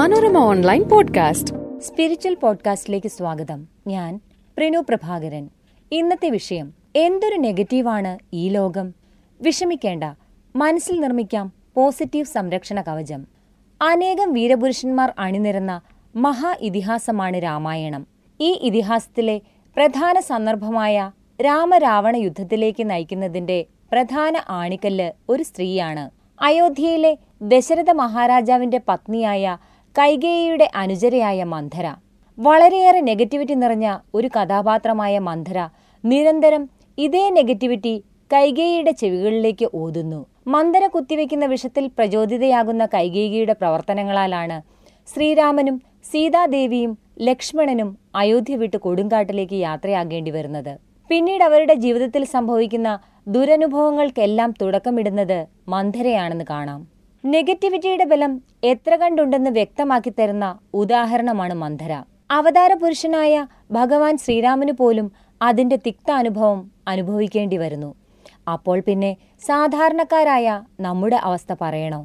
Manorama online podcast. Spiritual പോഡ്കാസ്റ്റിലേക്ക് സ്വാഗതം. ഞാൻ പ്രിനു പ്രഭാകരൻ. ഇന്നത്തെ വിഷയം എന്തൊരു നെഗറ്റീവാണ് ഈ ലോകം? വിഷമിക്കേണ്ട മനസ്സിൽ നിർമ്മിക്കാം പോസിറ്റീവ് സംരക്ഷണ കവചം. അനേകം വീരപുരുഷന്മാർ അണിനിരന്ന മഹാ ഇതിഹാസമാണ് രാമായണം. ഈ ഇതിഹാസത്തിലെ പ്രധാന സന്ദർഭമായ രാമരാവണ യുദ്ധത്തിലേക്ക് നയിക്കുന്നതിന്റെ പ്രധാന ആണിക്കല്ല് ഒരു സ്ത്രീയാണ്. അയോധ്യയിലെ ദശരഥ മഹാരാജാവിന്റെ പത്നിയായ കൈകേയിയുടെ അനുചരയായ മന്ധര. വളരെയേറെ നെഗറ്റിവിറ്റി നിറഞ്ഞ ഒരു കഥാപാത്രമായ മന്ധര നിരന്തരം ഇതേ നെഗറ്റിവിറ്റി കൈകേയിയുടെ ചെവികളിലേക്ക് ഓതുന്നു. മന്ധര കുത്തിവെക്കുന്ന വിഷത്തിൽ പ്രചോദിതയാകുന്ന കൈകേയിയുടെ പ്രവർത്തനങ്ങളാലാണ് ശ്രീരാമനും സീതാദേവിയും ലക്ഷ്മണനും അയോധ്യ വിട്ട് കൊടുങ്കാട്ടിലേക്ക് യാത്രയാകേണ്ടി വരുന്നത്. പിന്നീട് അവരുടെ ജീവിതത്തിൽ സംഭവിക്കുന്ന ദുരനുഭവങ്ങൾക്കെല്ലാം തുടക്കമിടുന്നത് മന്ധരയാണെന്ന് കാണാം. നെഗറ്റിവിറ്റിയുടെ ബലം എത്ര കണ്ടുണ്ടെന്ന് വ്യക്തമാക്കി തരുന്ന ഉദാഹരണമാണ് മന്ധര അവതാര പുരുഷനായ ഭഗവാൻ ശ്രീരാമന് പോലും അതിന്റെ തിക്താനുഭവം അനുഭവിക്കേണ്ടി വരുന്നു. അപ്പോൾ പിന്നെ സാധാരണക്കാരായ നമ്മുടെ അവസ്ഥ പറയണോ?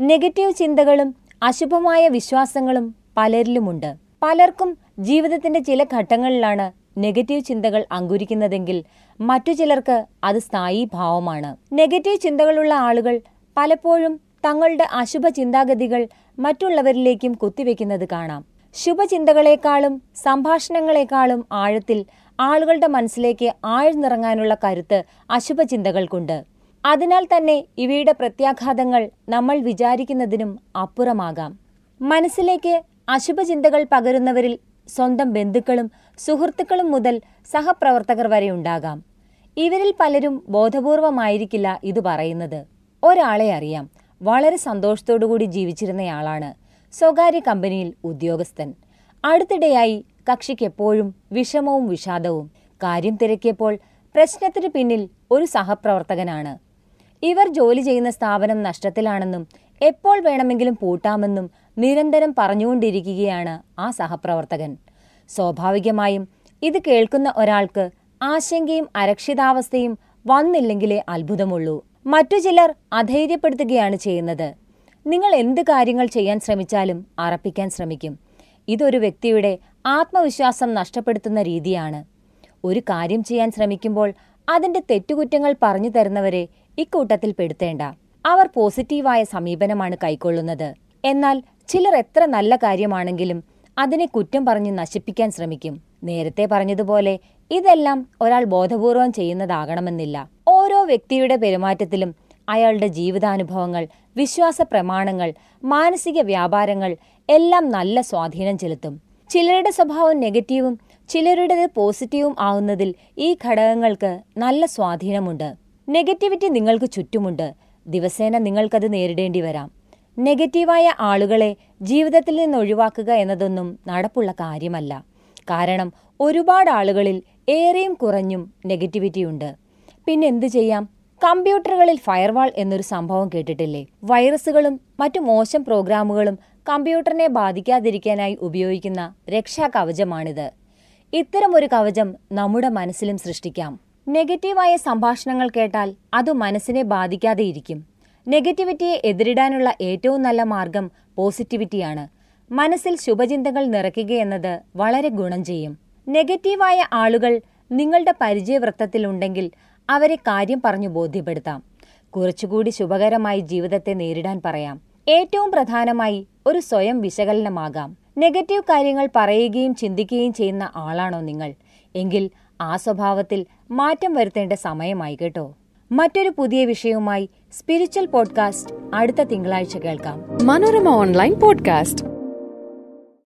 നെഗറ്റീവ് ചിന്തകളും അശുഭമായ വിശ്വാസങ്ങളും പലരിലുമുണ്ട്. പലർക്കും ജീവിതത്തിന്റെ ചില ഘട്ടങ്ങളിലാണ് നെഗറ്റീവ് ചിന്തകൾ അങ്കുരിക്കുന്നതെങ്കിൽ മറ്റു ചിലർക്ക് അത് സ്ഥായി ഭാവമാണ് നെഗറ്റീവ് ചിന്തകളുള്ള ആളുകൾ പലപ്പോഴും തങ്ങളുടെ അശുഭ ചിന്താഗതികൾ മറ്റുള്ളവരിലേക്കും കുത്തിവെക്കുന്നത് കാണാം. ശുഭചിന്തകളെക്കാളും സംഭാഷണങ്ങളെക്കാളും ആഴത്തിൽ ആളുകളുടെ മനസ്സിലേക്ക് ആഴ്ന്നിറങ്ങാനുള്ള കരുത്ത് അശുഭചിന്തകൾക്കുണ്ട്. അതിനാൽ തന്നെ ഇവയുടെ പ്രത്യാഘാതങ്ങൾ നമ്മൾ വിചാരിക്കുന്നതിനും അപ്പുറമാകാം. മനസ്സിലേക്ക് അശുഭചിന്തകൾ പകരുന്നവരിൽ സ്വന്തം ബന്ധുക്കളും സുഹൃത്തുക്കളും മുതൽ സഹപ്രവർത്തകർ വരെ ഉണ്ടാകാം. ഇവരിൽ പലരും ബോധപൂർവമായിരിക്കില്ല ഇത് പറയുന്നത്. ഒരാളെ അറിയാം. വളരെ സന്തോഷത്തോടുകൂടി ജീവിച്ചിരുന്നയാളാണ് സ്വകാര്യ കമ്പനിയിൽ ഉദ്യോഗസ്ഥൻ. അടുത്തിടെയായി കക്ഷിക്ക് എപ്പോഴും വിഷമവും വിഷാദവും. കാര്യം തിരക്കിയപ്പോൾ പ്രശ്നത്തിന് പിന്നിൽ ഒരു സഹപ്രവർത്തകനാണ്. ഇവർ ജോലി ചെയ്യുന്ന സ്ഥാപനം നഷ്ടത്തിലാണെന്നും എപ്പോൾ വേണമെങ്കിലും പൂട്ടാമെന്നും നിരന്തരം പറഞ്ഞുകൊണ്ടിരിക്കുകയാണ് ആ സഹപ്രവർത്തകൻ. സ്വാഭാവികമായും ഇത് കേൾക്കുന്ന ഒരാൾക്ക് ആശങ്കയും അരക്ഷിതാവസ്ഥയും വന്നില്ലെങ്കിലേ അത്ഭുതമുള്ളൂ. മറ്റു ചിലർ അധൈര്യപ്പെടുത്തുകയാണ് ചെയ്യുന്നത്. നിങ്ങൾ എന്ത് കാര്യങ്ങൾ ചെയ്യാൻ ശ്രമിച്ചാലും അറപ്പിക്കാൻ ശ്രമിക്കും. ഇതൊരു വ്യക്തിയുടെ ആത്മവിശ്വാസം നഷ്ടപ്പെടുത്തുന്ന രീതിയാണ്. ഒരു കാര്യം ചെയ്യാൻ ശ്രമിക്കുമ്പോൾ അതിന്റെ തെറ്റുകുറ്റങ്ങൾ പറഞ്ഞു തരുന്നവരെ ഇക്കൂട്ടത്തിൽ പെടുത്തേണ്ട. അവർ പോസിറ്റീവായ സമീപനമാണ് കൈക്കൊള്ളുന്നത്. എന്നാൽ ചിലർ എത്ര നല്ല കാര്യമാണെങ്കിലും അതിനെ കുറ്റം പറഞ്ഞ് നശിപ്പിക്കാൻ ശ്രമിക്കും. നേരത്തെ പറഞ്ഞതുപോലെ ഇതെല്ലാം ഒരാൾ ബോധപൂർവം ചെയ്യുന്നതാകണമെന്നില്ല. വ്യക്തിയുടെ പെരുമാറ്റത്തിലും അയാളുടെ ജീവിതാനുഭവങ്ങൾ വിശ്വാസ പ്രമാണങ്ങൾ മാനസിക വ്യാപാരങ്ങൾ എല്ലാം നല്ല സ്വാധീനം ചെലുത്തും. ചിലരുടെ സ്വഭാവം നെഗറ്റീവും ചിലരുടേത് പോസിറ്റീവും ആവുന്നതിൽ ഈ ഘടകങ്ങൾക്ക് നല്ല സ്വാധീനമുണ്ട്. നെഗറ്റിവിറ്റി നിങ്ങൾക്ക് ചുറ്റുമുണ്ട്. ദിവസേന നിങ്ങൾക്കത് നേരിടേണ്ടി വരാം. നെഗറ്റീവായ ആളുകളെ ജീവിതത്തിൽ നിന്ന് ഒഴിവാക്കുക എന്നതൊന്നും നടപ്പുള്ള കാര്യമല്ല. കാരണം ഒരുപാട് ആളുകളിൽ ഏറെയും കുറഞ്ഞും നെഗറ്റിവിറ്റിയുണ്ട്. പിന്നെ എന്തു ചെയ്യാം? കമ്പ്യൂട്ടറുകളിൽ ഫയർവാൾ എന്നൊരു സംഭവം കേട്ടിട്ടില്ലേ? വൈറസുകളും മറ്റു മോശം പ്രോഗ്രാമുകളും കമ്പ്യൂട്ടറിനെ ബാധിക്കാതിരിക്കാനായി ഉപയോഗിക്കുന്ന രക്ഷാ കവചമാണിത് ഇത്തരമൊരു കവചം നമ്മുടെ മനസ്സിലും സൃഷ്ടിക്കാം. നെഗറ്റീവായ സംഭാഷണങ്ങൾ കേട്ടാൽ അത് മനസ്സിനെ ബാധിക്കാതെ ഇരിക്കും. നെഗറ്റിവിറ്റിയെ എതിരിടാനുള്ള ഏറ്റവും നല്ല മാർഗം പോസിറ്റിവിറ്റിയാണ്. മനസ്സിൽ ശുഭചിന്തകൾ നിറയ്ക്കുകയെന്നത് വളരെ ഗുണം ചെയ്യും. നെഗറ്റീവായ ആളുകൾ നിങ്ങളുടെ പരിചയവൃത്തത്തിലുണ്ടെങ്കിൽ അവരെ കാര്യം പറഞ്ഞു ബോധ്യപ്പെടുത്താം. കുറച്ചുകൂടി ശുഭകരമായി ജീവിതത്തെ നേരിടാൻ പറയാം. ഏറ്റവും പ്രധാനമായി ഒരു സ്വയം വിശകലനമാകാം. നെഗറ്റീവ് കാര്യങ്ങൾ പറയുകയും ചിന്തിക്കുകയും ചെയ്യുന്ന ആളാണോ നിങ്ങൾ? എങ്കിൽ ആ സ്വഭാവത്തിൽ മാറ്റം വരുത്തേണ്ട സമയമായി കേട്ടോ. മറ്റൊരു പുതിയ വിഷയവുമായി സ്പിരിച്വൽ പോഡ്കാസ്റ്റ് അടുത്ത തിങ്കളാഴ്ച കേൾക്കാം. Manorama online podcast.